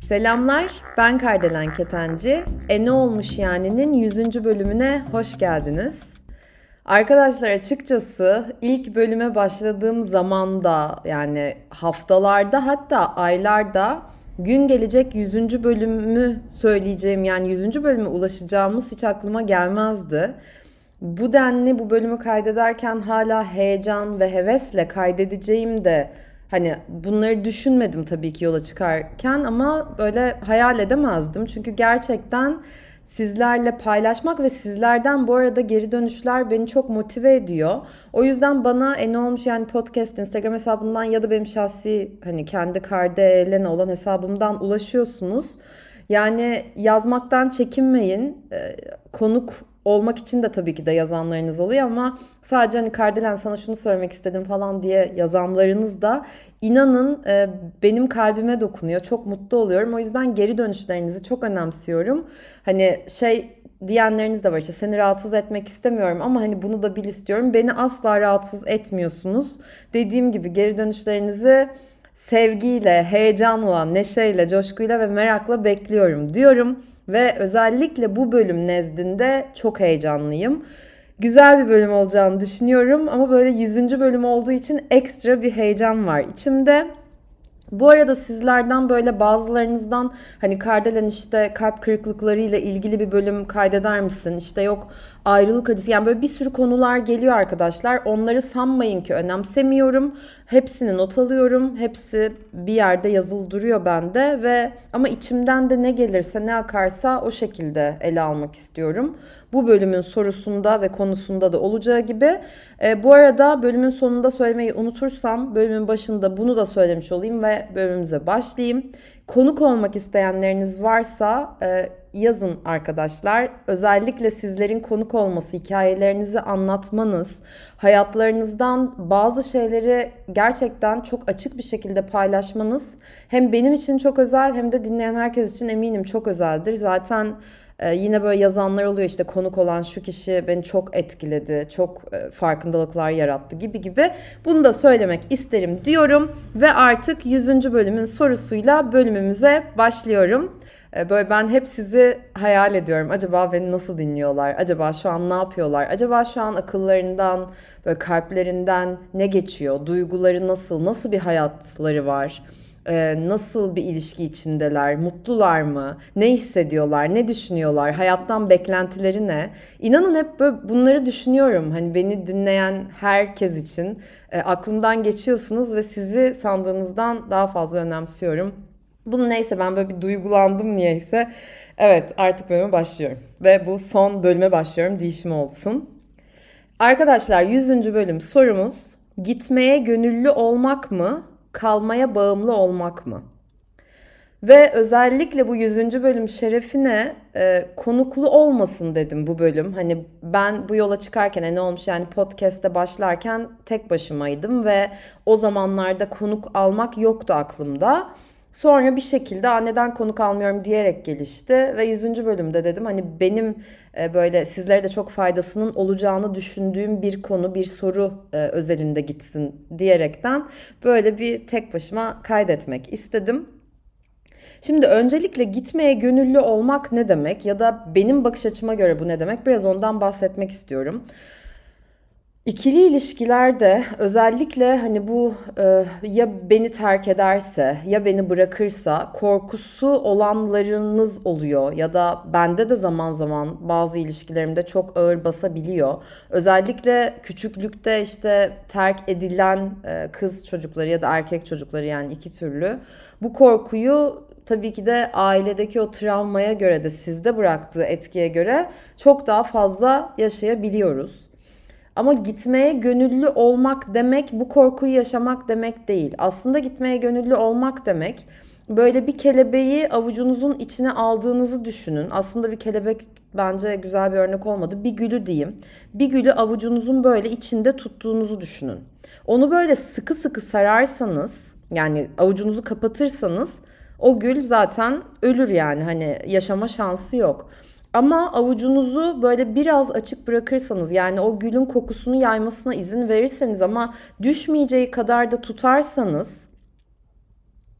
Selamlar, ben Kardelen Ketenci. E ne olmuş yani'nin 100. bölümüne hoş geldiniz. Arkadaşlar açıkçası ilk bölüme başladığım zamanda yani haftalarda hatta aylarda gün gelecek 100. bölümü söyleyeceğim yani 100. bölüme ulaşacağımız hiç aklıma gelmezdi. Bu denli bu bölümü kaydederken hala heyecan ve hevesle kaydedeceğim de Hani bunları düşünmedim tabii ki yola çıkarken ama böyle hayal edemezdim. Çünkü gerçekten sizlerle paylaşmak ve sizlerden bu arada geri dönüşler beni çok motive ediyor. O yüzden bana en olmuş yani podcast Instagram hesabından ya da benim şahsi hani kendi Kardelen olan hesabımdan ulaşıyorsunuz. Yani yazmaktan çekinmeyin. Konuk olmak için de tabii ki de yazanlarınız oluyor ama sadece hani Kardelen sana şunu söylemek istedim falan diye yazanlarınız da inanın e, benim kalbime dokunuyor. Çok mutlu oluyorum. O yüzden geri dönüşlerinizi çok önemsiyorum. Hani şey diyenleriniz de var işte seni rahatsız etmek istemiyorum ama hani bunu da bil istiyorum. Beni asla rahatsız etmiyorsunuz. Dediğim gibi geri dönüşlerinizi sevgiyle, heyecanla, neşeyle, coşkuyla ve merakla bekliyorum diyorum. Ve özellikle bu bölüm nezdinde çok heyecanlıyım. Güzel bir bölüm olacağını düşünüyorum ama böyle 100. bölüm olduğu için ekstra bir heyecan var içimde. Bu arada sizlerden böyle bazılarınızdan hani Kardelen işte kalp kırıklıklarıyla ilgili bir bölüm kaydeder misin? İşte yok ayrılık acısı yani böyle bir sürü konular geliyor arkadaşlar. Onları sanmayın ki önemsemiyorum. Hepsini not alıyorum. Hepsi bir yerde yazılı duruyor bende ve ama içimden de ne gelirse ne akarsa o şekilde ele almak istiyorum. Bu bölümün sorusunda ve konusunda da olacağı gibi. E, bu arada bölümün sonunda söylemeyi unutursam bölümün başında bunu da söylemiş olayım ve bölümümüze başlayayım. Konuk olmak isteyenleriniz varsa e, yazın arkadaşlar. Özellikle sizlerin konuk olması, hikayelerinizi anlatmanız, hayatlarınızdan bazı şeyleri gerçekten çok açık bir şekilde paylaşmanız hem benim için çok özel hem de dinleyen herkes için eminim çok özeldir. Zaten ee, yine böyle yazanlar oluyor işte konuk olan şu kişi beni çok etkiledi, çok e, farkındalıklar yarattı gibi gibi. Bunu da söylemek isterim diyorum ve artık 100. bölümün sorusuyla bölümümüze başlıyorum. Ee, böyle ben hep sizi hayal ediyorum. Acaba beni nasıl dinliyorlar? Acaba şu an ne yapıyorlar? Acaba şu an akıllarından, böyle kalplerinden ne geçiyor? Duyguları nasıl? Nasıl bir hayatları var? Ee, nasıl bir ilişki içindeler, mutlular mı, ne hissediyorlar, ne düşünüyorlar, hayattan beklentileri ne? İnanın hep böyle bunları düşünüyorum. Hani beni dinleyen herkes için e, aklımdan geçiyorsunuz ve sizi sandığınızdan daha fazla önemsiyorum. Bunu neyse ben böyle bir duygulandım niyeyse. Evet artık bölüme başlıyorum. Ve bu son bölüme başlıyorum. Değişim olsun. Arkadaşlar 100. bölüm sorumuz gitmeye gönüllü olmak mı kalmaya bağımlı olmak mı? Ve özellikle bu 100. bölüm şerefine e, konuklu olmasın dedim bu bölüm. Hani ben bu yola çıkarken ne olmuş yani podcast'te başlarken tek başımaydım ve o zamanlarda konuk almak yoktu aklımda. Sonra bir şekilde neden konuk almıyorum diyerek gelişti ve 100. bölümde dedim hani benim e, böyle sizlere de çok faydasının olacağını düşündüğüm bir konu, bir soru e, özelinde gitsin diyerekten böyle bir tek başıma kaydetmek istedim. Şimdi öncelikle gitmeye gönüllü olmak ne demek ya da benim bakış açıma göre bu ne demek biraz ondan bahsetmek istiyorum. İkili ilişkilerde özellikle hani bu e, ya beni terk ederse ya beni bırakırsa korkusu olanlarınız oluyor ya da bende de zaman zaman bazı ilişkilerimde çok ağır basabiliyor. Özellikle küçüklükte işte terk edilen e, kız çocukları ya da erkek çocukları yani iki türlü bu korkuyu tabii ki de ailedeki o travmaya göre de sizde bıraktığı etkiye göre çok daha fazla yaşayabiliyoruz. Ama gitmeye gönüllü olmak demek bu korkuyu yaşamak demek değil. Aslında gitmeye gönüllü olmak demek böyle bir kelebeği avucunuzun içine aldığınızı düşünün. Aslında bir kelebek bence güzel bir örnek olmadı. Bir gülü diyeyim. Bir gülü avucunuzun böyle içinde tuttuğunuzu düşünün. Onu böyle sıkı sıkı sararsanız yani avucunuzu kapatırsanız o gül zaten ölür yani hani yaşama şansı yok. Ama avucunuzu böyle biraz açık bırakırsanız yani o gülün kokusunu yaymasına izin verirseniz ama düşmeyeceği kadar da tutarsanız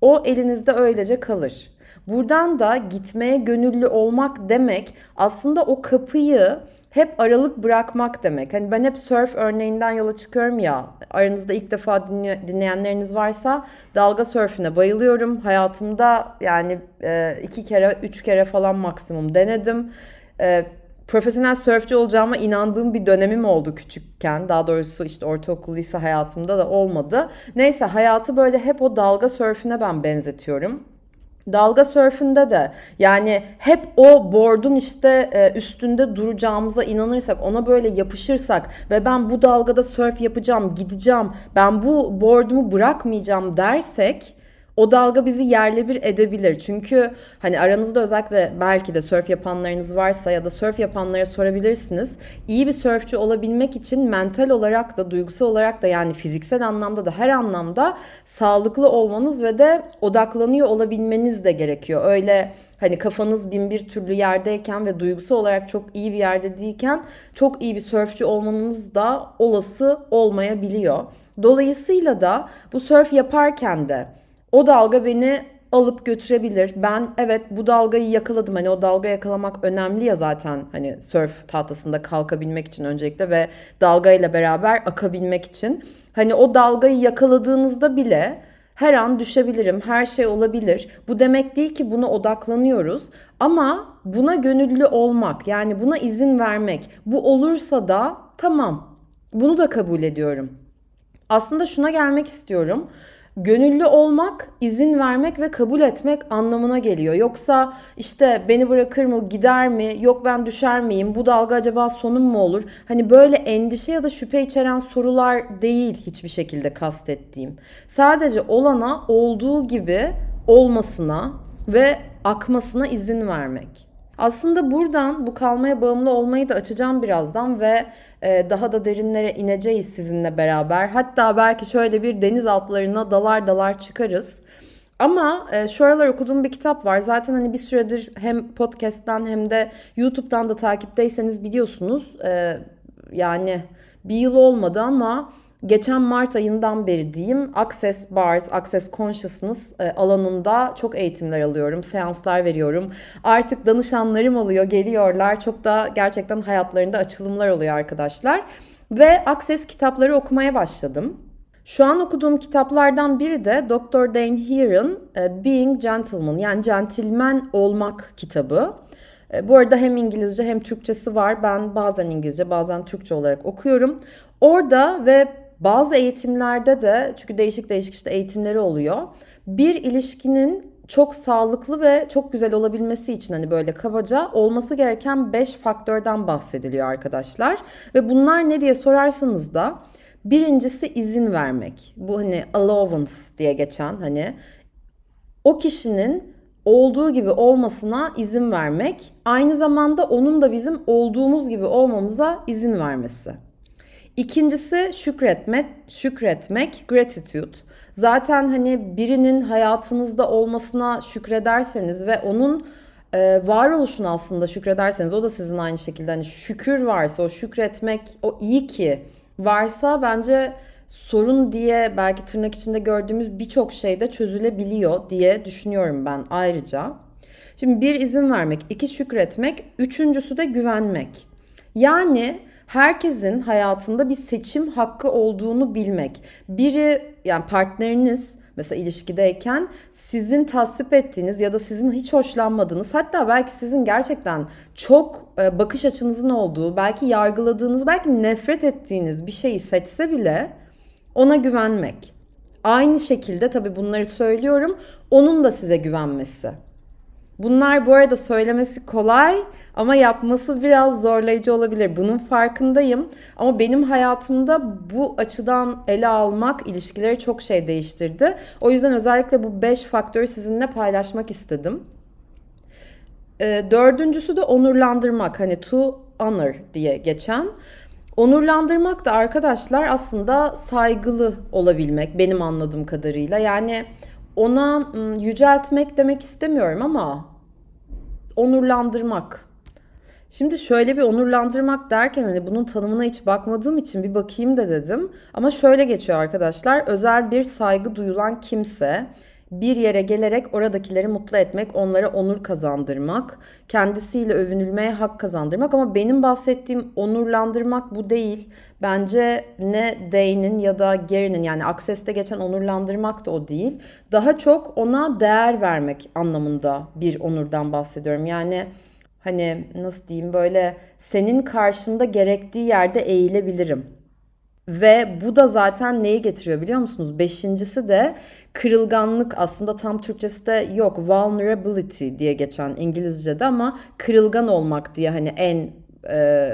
o elinizde öylece kalır. Buradan da gitmeye gönüllü olmak demek aslında o kapıyı hep aralık bırakmak demek. Hani ben hep surf örneğinden yola çıkıyorum ya. Aranızda ilk defa dinleyenleriniz varsa dalga surfine bayılıyorum. Hayatımda yani e, iki kere, üç kere falan maksimum denedim. E, profesyonel sörfçü olacağıma inandığım bir dönemim oldu küçükken. Daha doğrusu işte ortaokul lise hayatımda da olmadı. Neyse hayatı böyle hep o dalga sörfüne ben benzetiyorum. Dalga sörfünde de yani hep o board'un işte e, üstünde duracağımıza inanırsak, ona böyle yapışırsak ve ben bu dalgada sörf yapacağım, gideceğim, ben bu board'umu bırakmayacağım dersek o dalga bizi yerle bir edebilir. Çünkü hani aranızda özellikle belki de surf yapanlarınız varsa ya da surf yapanlara sorabilirsiniz. İyi bir surfçü olabilmek için mental olarak da duygusal olarak da yani fiziksel anlamda da her anlamda sağlıklı olmanız ve de odaklanıyor olabilmeniz de gerekiyor. Öyle hani kafanız bin bir türlü yerdeyken ve duygusal olarak çok iyi bir yerde değilken çok iyi bir sörfçü olmanız da olası olmayabiliyor. Dolayısıyla da bu sörf yaparken de o dalga beni alıp götürebilir. Ben evet bu dalgayı yakaladım. Hani o dalga yakalamak önemli ya zaten hani surf tahtasında kalkabilmek için öncelikle ve dalgayla beraber akabilmek için. Hani o dalgayı yakaladığınızda bile her an düşebilirim. Her şey olabilir. Bu demek değil ki buna odaklanıyoruz. Ama buna gönüllü olmak yani buna izin vermek. Bu olursa da tamam. Bunu da kabul ediyorum. Aslında şuna gelmek istiyorum. Gönüllü olmak, izin vermek ve kabul etmek anlamına geliyor. Yoksa işte beni bırakır mı, gider mi, yok ben düşer miyim, bu dalga acaba sonum mu olur? Hani böyle endişe ya da şüphe içeren sorular değil hiçbir şekilde kastettiğim. Sadece olana olduğu gibi olmasına ve akmasına izin vermek. Aslında buradan bu kalmaya bağımlı olmayı da açacağım birazdan ve e, daha da derinlere ineceğiz sizinle beraber. Hatta belki şöyle bir deniz altlarına dalar dalar çıkarız. Ama e, şu aralar okuduğum bir kitap var. Zaten hani bir süredir hem podcast'ten hem de YouTube'dan da takipteyseniz biliyorsunuz. E, yani bir yıl olmadı ama geçen Mart ayından beri diyeyim Access Bars, Access Consciousness e, alanında çok eğitimler alıyorum, seanslar veriyorum. Artık danışanlarım oluyor, geliyorlar. Çok da gerçekten hayatlarında açılımlar oluyor arkadaşlar. Ve Access kitapları okumaya başladım. Şu an okuduğum kitaplardan biri de Dr. Dane Heer'ın e, Being Gentleman yani centilmen olmak kitabı. E, bu arada hem İngilizce hem Türkçesi var. Ben bazen İngilizce bazen Türkçe olarak okuyorum. Orada ve bazı eğitimlerde de çünkü değişik değişik işte eğitimleri oluyor. Bir ilişkinin çok sağlıklı ve çok güzel olabilmesi için hani böyle kabaca olması gereken 5 faktörden bahsediliyor arkadaşlar. Ve bunlar ne diye sorarsanız da birincisi izin vermek. Bu hani allowance diye geçen hani o kişinin olduğu gibi olmasına izin vermek, aynı zamanda onun da bizim olduğumuz gibi olmamıza izin vermesi. İkincisi şükretmek, şükretmek, gratitude. Zaten hani birinin hayatınızda olmasına şükrederseniz ve onun e, varoluşuna aslında şükrederseniz o da sizin aynı şekilde hani şükür varsa o şükretmek o iyi ki varsa bence sorun diye belki tırnak içinde gördüğümüz birçok şey de çözülebiliyor diye düşünüyorum ben ayrıca. Şimdi bir izin vermek, iki şükretmek, üçüncüsü de güvenmek. Yani herkesin hayatında bir seçim hakkı olduğunu bilmek. Biri yani partneriniz mesela ilişkideyken sizin tasvip ettiğiniz ya da sizin hiç hoşlanmadığınız hatta belki sizin gerçekten çok e, bakış açınızın olduğu, belki yargıladığınız, belki nefret ettiğiniz bir şeyi seçse bile ona güvenmek. Aynı şekilde tabii bunları söylüyorum. Onun da size güvenmesi. Bunlar bu arada söylemesi kolay ama yapması biraz zorlayıcı olabilir. Bunun farkındayım. Ama benim hayatımda bu açıdan ele almak ilişkileri çok şey değiştirdi. O yüzden özellikle bu 5 faktörü sizinle paylaşmak istedim. E, dördüncüsü de onurlandırmak. Hani to honor diye geçen. Onurlandırmak da arkadaşlar aslında saygılı olabilmek benim anladığım kadarıyla. Yani ona yüceltmek demek istemiyorum ama onurlandırmak. Şimdi şöyle bir onurlandırmak derken hani bunun tanımına hiç bakmadığım için bir bakayım da dedim. Ama şöyle geçiyor arkadaşlar. Özel bir saygı duyulan kimse bir yere gelerek oradakileri mutlu etmek, onlara onur kazandırmak, kendisiyle övünülmeye hak kazandırmak ama benim bahsettiğim onurlandırmak bu değil. Bence ne Day'nin ya da Gary'nin yani Access'te geçen onurlandırmak da o değil. Daha çok ona değer vermek anlamında bir onurdan bahsediyorum. Yani hani nasıl diyeyim böyle senin karşında gerektiği yerde eğilebilirim. Ve bu da zaten neyi getiriyor biliyor musunuz? Beşincisi de kırılganlık aslında tam Türkçesi de yok. Vulnerability diye geçen İngilizce'de ama kırılgan olmak diye hani en e,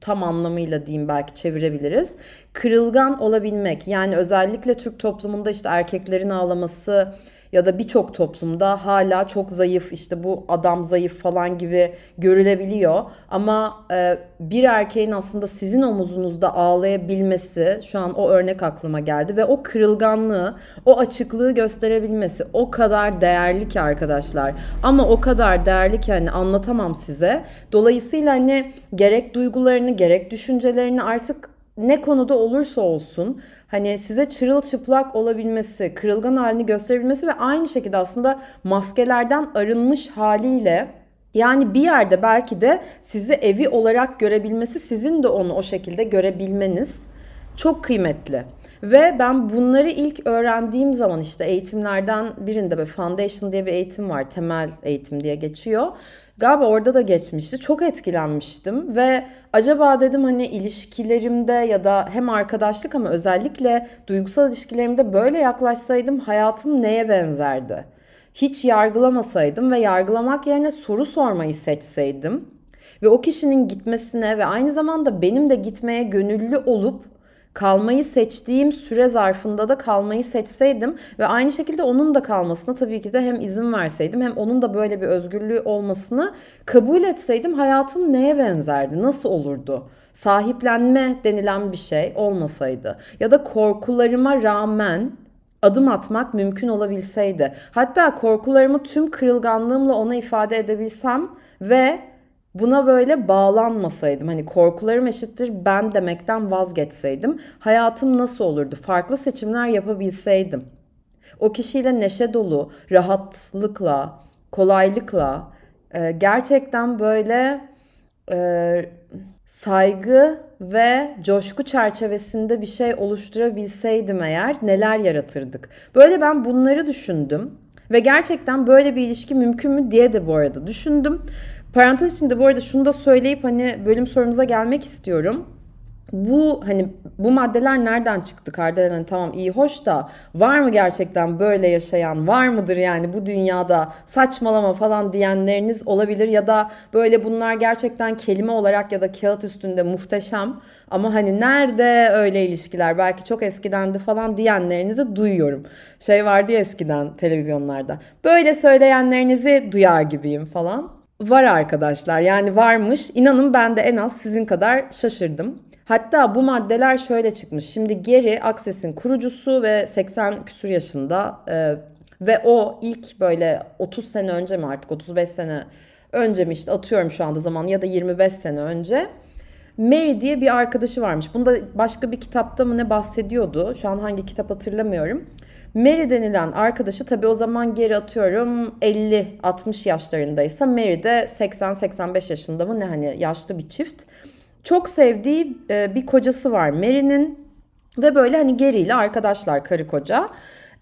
tam anlamıyla diyeyim belki çevirebiliriz. Kırılgan olabilmek yani özellikle Türk toplumunda işte erkeklerin ağlaması ya da birçok toplumda hala çok zayıf işte bu adam zayıf falan gibi görülebiliyor. Ama e, bir erkeğin aslında sizin omuzunuzda ağlayabilmesi şu an o örnek aklıma geldi ve o kırılganlığı, o açıklığı gösterebilmesi o kadar değerli ki arkadaşlar. Ama o kadar değerli ki hani anlatamam size. Dolayısıyla hani gerek duygularını gerek düşüncelerini artık ne konuda olursa olsun hani size çırılçıplak olabilmesi, kırılgan halini gösterebilmesi ve aynı şekilde aslında maskelerden arınmış haliyle yani bir yerde belki de sizi evi olarak görebilmesi, sizin de onu o şekilde görebilmeniz çok kıymetli. Ve ben bunları ilk öğrendiğim zaman işte eğitimlerden birinde böyle foundation diye bir eğitim var. Temel eğitim diye geçiyor. Galiba orada da geçmişti. Çok etkilenmiştim ve acaba dedim hani ilişkilerimde ya da hem arkadaşlık ama özellikle duygusal ilişkilerimde böyle yaklaşsaydım hayatım neye benzerdi? Hiç yargılamasaydım ve yargılamak yerine soru sormayı seçseydim ve o kişinin gitmesine ve aynı zamanda benim de gitmeye gönüllü olup kalmayı seçtiğim süre zarfında da kalmayı seçseydim ve aynı şekilde onun da kalmasına tabii ki de hem izin verseydim hem onun da böyle bir özgürlüğü olmasını kabul etseydim hayatım neye benzerdi? Nasıl olurdu? Sahiplenme denilen bir şey olmasaydı ya da korkularıma rağmen adım atmak mümkün olabilseydi. Hatta korkularımı tüm kırılganlığımla ona ifade edebilsem ve buna böyle bağlanmasaydım hani korkularım eşittir ben demekten vazgeçseydim hayatım nasıl olurdu? Farklı seçimler yapabilseydim. O kişiyle neşe dolu, rahatlıkla, kolaylıkla e, gerçekten böyle e, saygı ve coşku çerçevesinde bir şey oluşturabilseydim eğer neler yaratırdık? Böyle ben bunları düşündüm ve gerçekten böyle bir ilişki mümkün mü diye de bu arada düşündüm. Parantez içinde bu arada şunu da söyleyip hani bölüm sorumuza gelmek istiyorum. Bu hani bu maddeler nereden çıktı Kardelen? Hani tamam iyi hoş da var mı gerçekten böyle yaşayan var mıdır yani bu dünyada saçmalama falan diyenleriniz olabilir ya da böyle bunlar gerçekten kelime olarak ya da kağıt üstünde muhteşem ama hani nerede öyle ilişkiler belki çok eskidendi falan diyenlerinizi duyuyorum. Şey vardı ya eskiden televizyonlarda böyle söyleyenlerinizi duyar gibiyim falan. Var arkadaşlar yani varmış. İnanın ben de en az sizin kadar şaşırdım. Hatta bu maddeler şöyle çıkmış. Şimdi Geri Access'in kurucusu ve 80 küsur yaşında e, ve o ilk böyle 30 sene önce mi artık 35 sene önce mi işte atıyorum şu anda zaman ya da 25 sene önce Mary diye bir arkadaşı varmış. Bunda başka bir kitapta mı ne bahsediyordu? Şu an hangi kitap hatırlamıyorum. Mary denilen arkadaşı tabii o zaman geri atıyorum 50-60 yaşlarındaysa Mary de 80-85 yaşında mı ne hani yaşlı bir çift. Çok sevdiği e, bir kocası var Mary'nin ve böyle hani Gary ile arkadaşlar karı koca.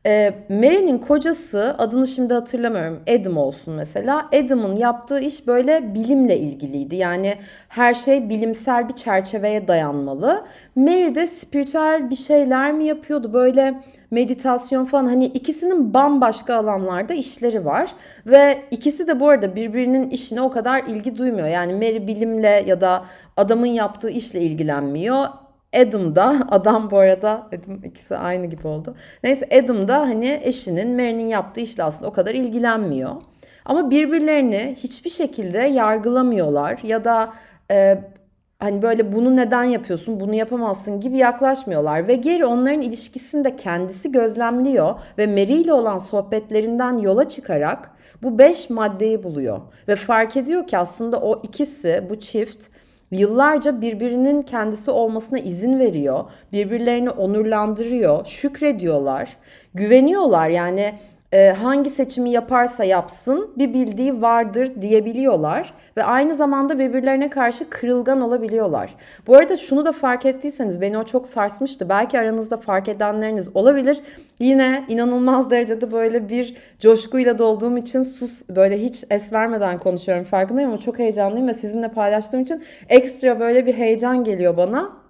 E, Mary'nin kocası adını şimdi hatırlamıyorum Adam olsun mesela. Adam'ın yaptığı iş böyle bilimle ilgiliydi. Yani her şey bilimsel bir çerçeveye dayanmalı. Mary de spiritüel bir şeyler mi yapıyordu böyle meditasyon falan hani ikisinin bambaşka alanlarda işleri var. Ve ikisi de bu arada birbirinin işine o kadar ilgi duymuyor. Yani Mary bilimle ya da adamın yaptığı işle ilgilenmiyor. Adam da adam bu arada Adam ikisi aynı gibi oldu. Neyse Adam da hani eşinin Mary'nin yaptığı işle aslında o kadar ilgilenmiyor. Ama birbirlerini hiçbir şekilde yargılamıyorlar ya da e, hani böyle bunu neden yapıyorsun, bunu yapamazsın gibi yaklaşmıyorlar. Ve Geri onların ilişkisinde kendisi gözlemliyor ve Mary ile olan sohbetlerinden yola çıkarak bu beş maddeyi buluyor. Ve fark ediyor ki aslında o ikisi, bu çift yıllarca birbirinin kendisi olmasına izin veriyor. Birbirlerini onurlandırıyor, şükrediyorlar, güveniyorlar. Yani e, hangi seçimi yaparsa yapsın bir bildiği vardır diyebiliyorlar ve aynı zamanda birbirlerine karşı kırılgan olabiliyorlar. Bu arada şunu da fark ettiyseniz beni o çok sarsmıştı. Belki aranızda fark edenleriniz olabilir. Yine inanılmaz derecede böyle bir coşkuyla dolduğum için sus böyle hiç es vermeden konuşuyorum farkındayım ama çok heyecanlıyım ve sizinle paylaştığım için ekstra böyle bir heyecan geliyor bana.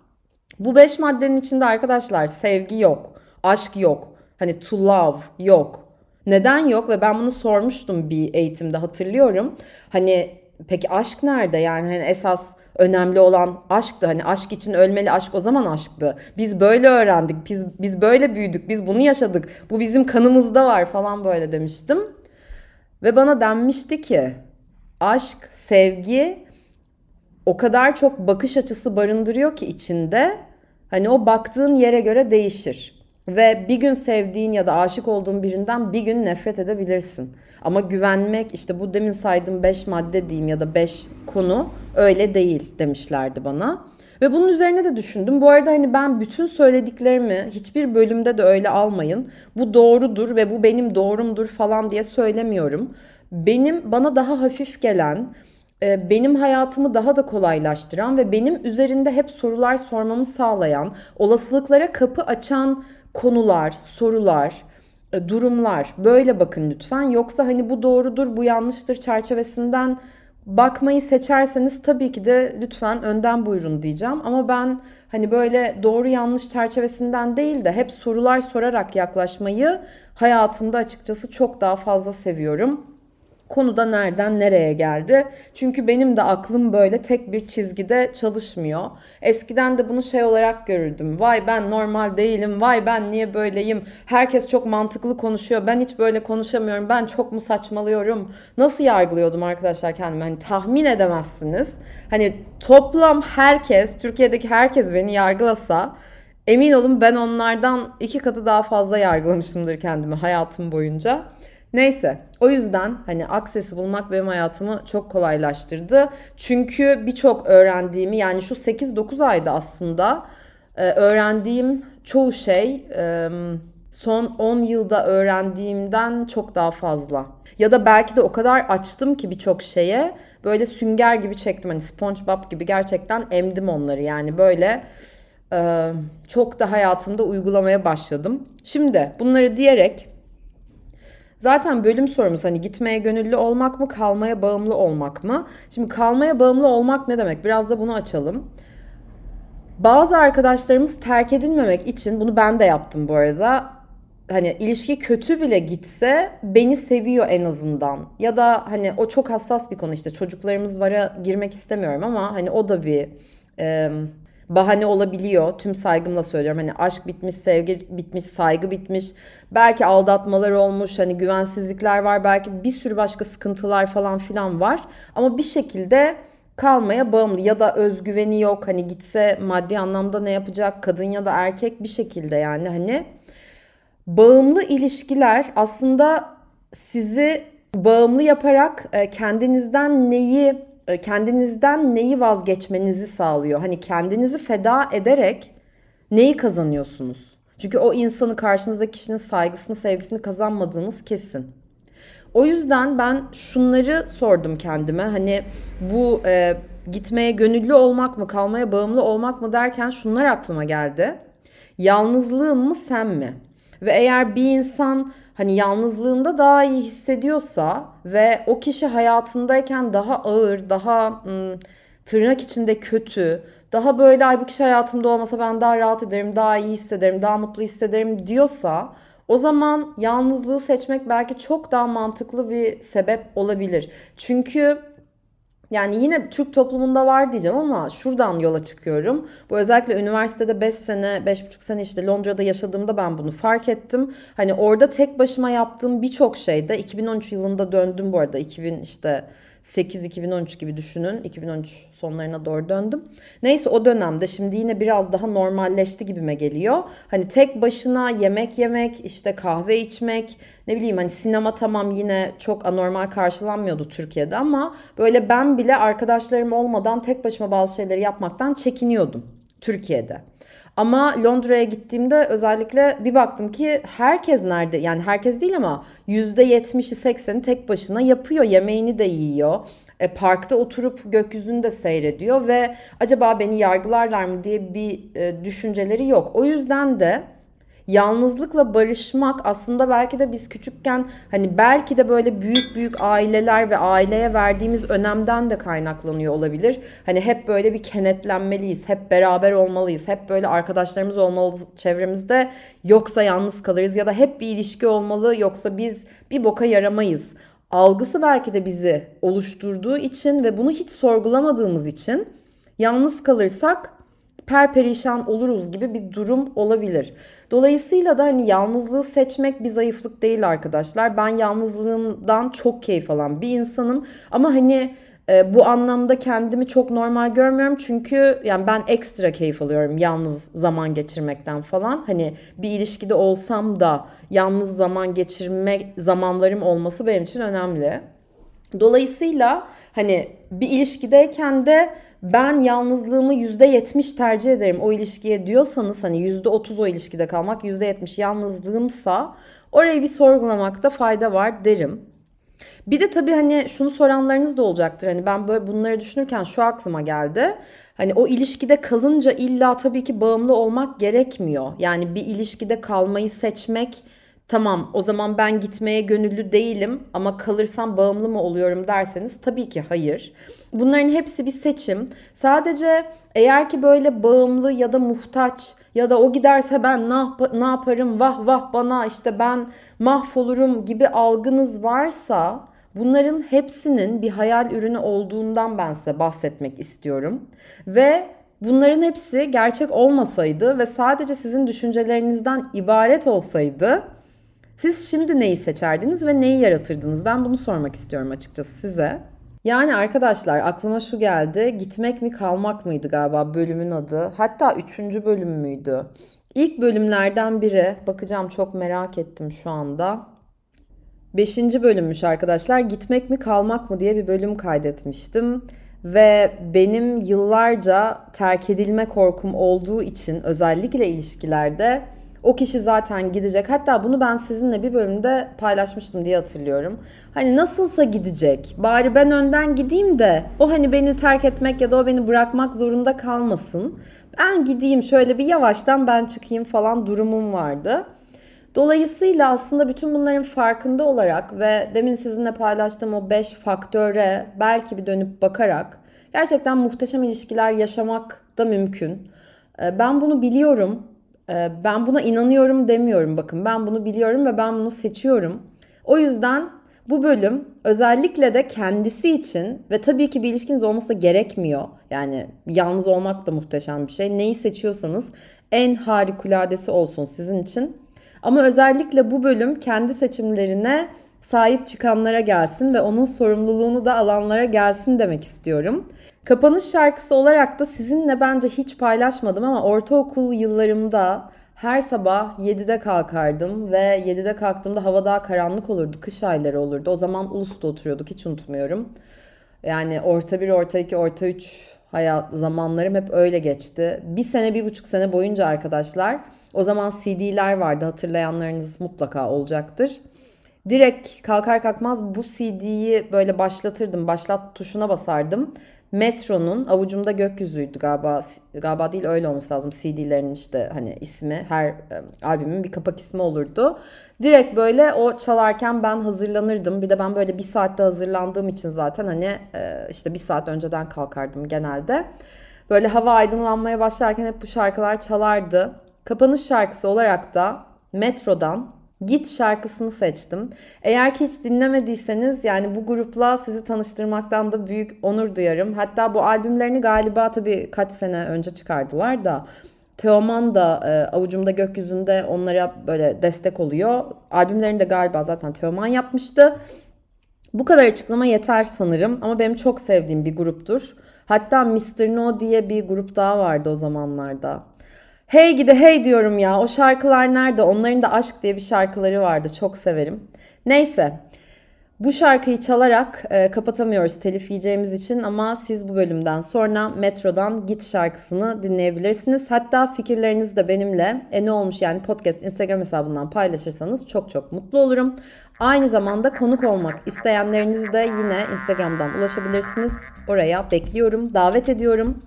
Bu beş maddenin içinde arkadaşlar sevgi yok, aşk yok, hani to love yok, neden yok ve ben bunu sormuştum bir eğitimde hatırlıyorum. Hani peki aşk nerede? Yani hani esas önemli olan aşktı. Hani aşk için ölmeli aşk o zaman aşktı. Biz böyle öğrendik. Biz biz böyle büyüdük. Biz bunu yaşadık. Bu bizim kanımızda var falan böyle demiştim. Ve bana denmişti ki aşk, sevgi o kadar çok bakış açısı barındırıyor ki içinde. Hani o baktığın yere göre değişir. Ve bir gün sevdiğin ya da aşık olduğun birinden bir gün nefret edebilirsin. Ama güvenmek işte bu demin saydığım 5 madde diyeyim ya da 5 konu öyle değil demişlerdi bana. Ve bunun üzerine de düşündüm. Bu arada hani ben bütün söylediklerimi hiçbir bölümde de öyle almayın. Bu doğrudur ve bu benim doğrumdur falan diye söylemiyorum. Benim bana daha hafif gelen, e, benim hayatımı daha da kolaylaştıran ve benim üzerinde hep sorular sormamı sağlayan, olasılıklara kapı açan konular, sorular, e, durumlar böyle bakın lütfen. Yoksa hani bu doğrudur, bu yanlıştır çerçevesinden bakmayı seçerseniz tabii ki de lütfen önden buyurun diyeceğim. Ama ben hani böyle doğru yanlış çerçevesinden değil de hep sorular sorarak yaklaşmayı hayatımda açıkçası çok daha fazla seviyorum. Konuda nereden nereye geldi? Çünkü benim de aklım böyle tek bir çizgide çalışmıyor. Eskiden de bunu şey olarak görürdüm. Vay ben normal değilim. Vay ben niye böyleyim? Herkes çok mantıklı konuşuyor. Ben hiç böyle konuşamıyorum. Ben çok mu saçmalıyorum? Nasıl yargılıyordum arkadaşlar kendimi? Hani tahmin edemezsiniz. Hani toplam herkes, Türkiye'deki herkes beni yargılasa emin olun ben onlardan iki katı daha fazla yargılamışımdır kendimi hayatım boyunca. Neyse o yüzden hani Access'i bulmak benim hayatımı çok kolaylaştırdı. Çünkü birçok öğrendiğimi yani şu 8-9 ayda aslında e, öğrendiğim çoğu şey son 10 yılda öğrendiğimden çok daha fazla. Ya da belki de o kadar açtım ki birçok şeye böyle sünger gibi çektim. Hani SpongeBob gibi gerçekten emdim onları yani böyle çok da hayatımda uygulamaya başladım. Şimdi bunları diyerek Zaten bölüm sorumuz hani gitmeye gönüllü olmak mı, kalmaya bağımlı olmak mı? Şimdi kalmaya bağımlı olmak ne demek? Biraz da bunu açalım. Bazı arkadaşlarımız terk edilmemek için bunu ben de yaptım bu arada. Hani ilişki kötü bile gitse beni seviyor en azından. Ya da hani o çok hassas bir konu işte çocuklarımız vara girmek istemiyorum ama hani o da bir e, bahane olabiliyor. Tüm saygımla söylüyorum. Hani aşk bitmiş, sevgi bitmiş, saygı bitmiş. Belki aldatmalar olmuş, hani güvensizlikler var. Belki bir sürü başka sıkıntılar falan filan var. Ama bir şekilde kalmaya bağımlı ya da özgüveni yok. Hani gitse maddi anlamda ne yapacak kadın ya da erkek bir şekilde yani hani bağımlı ilişkiler aslında sizi bağımlı yaparak e, kendinizden neyi kendinizden neyi vazgeçmenizi sağlıyor. Hani kendinizi feda ederek neyi kazanıyorsunuz? Çünkü o insanı karşınızdaki kişinin saygısını, sevgisini kazanmadığınız kesin. O yüzden ben şunları sordum kendime. Hani bu e, gitmeye gönüllü olmak mı, kalmaya bağımlı olmak mı derken şunlar aklıma geldi. Yalnızlığım mı sen mi? Ve eğer bir insan hani yalnızlığında daha iyi hissediyorsa ve o kişi hayatındayken daha ağır, daha ım, tırnak içinde kötü, daha böyle ay bu kişi hayatımda olmasa ben daha rahat ederim, daha iyi hissederim, daha mutlu hissederim diyorsa o zaman yalnızlığı seçmek belki çok daha mantıklı bir sebep olabilir. Çünkü yani yine Türk toplumunda var diyeceğim ama şuradan yola çıkıyorum. Bu özellikle üniversitede 5 sene, 5,5 sene işte Londra'da yaşadığımda ben bunu fark ettim. Hani orada tek başıma yaptığım birçok şeyde 2013 yılında döndüm bu arada. 2000 işte 2008-2013 gibi düşünün. 2013 sonlarına doğru döndüm. Neyse o dönemde şimdi yine biraz daha normalleşti gibime geliyor. Hani tek başına yemek yemek, işte kahve içmek, ne bileyim hani sinema tamam yine çok anormal karşılanmıyordu Türkiye'de ama böyle ben bile arkadaşlarım olmadan tek başıma bazı şeyleri yapmaktan çekiniyordum Türkiye'de. Ama Londra'ya gittiğimde özellikle bir baktım ki herkes nerede yani herkes değil ama %70'i 80'i tek başına yapıyor. Yemeğini de yiyor. E, parkta oturup gökyüzünü de seyrediyor ve acaba beni yargılarlar mı diye bir e, düşünceleri yok. O yüzden de yalnızlıkla barışmak aslında belki de biz küçükken hani belki de böyle büyük büyük aileler ve aileye verdiğimiz önemden de kaynaklanıyor olabilir. Hani hep böyle bir kenetlenmeliyiz, hep beraber olmalıyız, hep böyle arkadaşlarımız olmalı çevremizde yoksa yalnız kalırız ya da hep bir ilişki olmalı yoksa biz bir boka yaramayız. Algısı belki de bizi oluşturduğu için ve bunu hiç sorgulamadığımız için yalnız kalırsak perperişan oluruz gibi bir durum olabilir. Dolayısıyla da hani yalnızlığı seçmek bir zayıflık değil arkadaşlar. Ben yalnızlığımdan çok keyif alan bir insanım ama hani e, bu anlamda kendimi çok normal görmüyorum çünkü yani ben ekstra keyif alıyorum yalnız zaman geçirmekten falan. Hani bir ilişkide olsam da yalnız zaman geçirme zamanlarım olması benim için önemli. Dolayısıyla hani bir ilişkideyken de ben yalnızlığımı %70 tercih ederim o ilişkiye diyorsanız hani %30 o ilişkide kalmak %70 yalnızlığımsa orayı bir sorgulamakta fayda var derim. Bir de tabii hani şunu soranlarınız da olacaktır. Hani ben böyle bunları düşünürken şu aklıma geldi. Hani o ilişkide kalınca illa tabii ki bağımlı olmak gerekmiyor. Yani bir ilişkide kalmayı seçmek tamam o zaman ben gitmeye gönüllü değilim ama kalırsam bağımlı mı oluyorum derseniz tabii ki hayır. Bunların hepsi bir seçim. Sadece eğer ki böyle bağımlı ya da muhtaç ya da o giderse ben ne, yap- ne yaparım vah vah bana işte ben mahvolurum gibi algınız varsa bunların hepsinin bir hayal ürünü olduğundan ben size bahsetmek istiyorum. Ve bunların hepsi gerçek olmasaydı ve sadece sizin düşüncelerinizden ibaret olsaydı siz şimdi neyi seçerdiniz ve neyi yaratırdınız? Ben bunu sormak istiyorum açıkçası size. Yani arkadaşlar aklıma şu geldi. Gitmek mi kalmak mıydı galiba bölümün adı. Hatta üçüncü bölüm müydü? İlk bölümlerden biri. Bakacağım çok merak ettim şu anda. Beşinci bölümmüş arkadaşlar. Gitmek mi kalmak mı diye bir bölüm kaydetmiştim. Ve benim yıllarca terk edilme korkum olduğu için özellikle ilişkilerde o kişi zaten gidecek. Hatta bunu ben sizinle bir bölümde paylaşmıştım diye hatırlıyorum. Hani nasılsa gidecek. Bari ben önden gideyim de o hani beni terk etmek ya da o beni bırakmak zorunda kalmasın. Ben gideyim şöyle bir yavaştan ben çıkayım falan durumum vardı. Dolayısıyla aslında bütün bunların farkında olarak ve demin sizinle paylaştığım o 5 faktöre belki bir dönüp bakarak gerçekten muhteşem ilişkiler yaşamak da mümkün. Ee, ben bunu biliyorum ben buna inanıyorum demiyorum bakın. Ben bunu biliyorum ve ben bunu seçiyorum. O yüzden bu bölüm özellikle de kendisi için ve tabii ki bir ilişkiniz olması gerekmiyor. Yani yalnız olmak da muhteşem bir şey. Neyi seçiyorsanız en harikuladesi olsun sizin için. Ama özellikle bu bölüm kendi seçimlerine sahip çıkanlara gelsin ve onun sorumluluğunu da alanlara gelsin demek istiyorum. Kapanış şarkısı olarak da sizinle bence hiç paylaşmadım ama ortaokul yıllarımda her sabah 7'de kalkardım ve 7'de kalktığımda hava daha karanlık olurdu. Kış ayları olurdu. O zaman Ulus'ta oturuyorduk hiç unutmuyorum. Yani orta 1, orta 2, orta 3 hayat zamanlarım hep öyle geçti. Bir sene, bir buçuk sene boyunca arkadaşlar o zaman CD'ler vardı hatırlayanlarınız mutlaka olacaktır. Direkt kalkar kalkmaz bu CD'yi böyle başlatırdım. Başlat tuşuna basardım. Metro'nun avucumda gökyüzüydü galiba galiba değil öyle olması lazım CD'lerin işte hani ismi her e, albümün bir kapak ismi olurdu. Direkt böyle o çalarken ben hazırlanırdım. Bir de ben böyle bir saatte hazırlandığım için zaten hani e, işte bir saat önceden kalkardım genelde. Böyle hava aydınlanmaya başlarken hep bu şarkılar çalardı. Kapanış şarkısı olarak da Metro'dan Git şarkısını seçtim. Eğer ki hiç dinlemediyseniz yani bu grupla sizi tanıştırmaktan da büyük onur duyarım. Hatta bu albümlerini galiba tabii kaç sene önce çıkardılar da Teoman da e, Avucumda Gökyüzünde onlara böyle destek oluyor. Albümlerini de galiba zaten Teoman yapmıştı. Bu kadar açıklama yeter sanırım ama benim çok sevdiğim bir gruptur. Hatta Mr. No diye bir grup daha vardı o zamanlarda. Hey gidi hey diyorum ya o şarkılar nerede? Onların da Aşk diye bir şarkıları vardı çok severim. Neyse bu şarkıyı çalarak e, kapatamıyoruz telif yiyeceğimiz için ama siz bu bölümden sonra Metro'dan Git şarkısını dinleyebilirsiniz. Hatta fikirlerinizi de benimle e, ne olmuş yani podcast Instagram hesabından paylaşırsanız çok çok mutlu olurum. Aynı zamanda konuk olmak isteyenleriniz de yine Instagram'dan ulaşabilirsiniz. Oraya bekliyorum, davet ediyorum.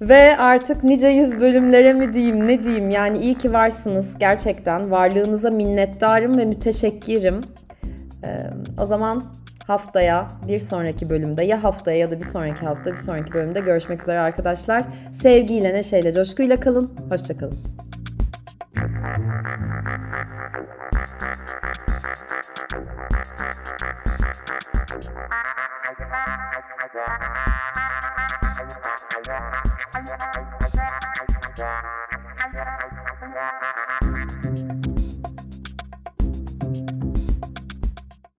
Ve artık nice yüz bölümlere mi diyeyim ne diyeyim yani iyi ki varsınız gerçekten varlığınıza minnettarım ve müteşekkirim. Ee, o zaman haftaya bir sonraki bölümde ya haftaya ya da bir sonraki hafta bir sonraki bölümde görüşmek üzere arkadaşlar. Sevgiyle, neşeyle, coşkuyla kalın. Hoşçakalın.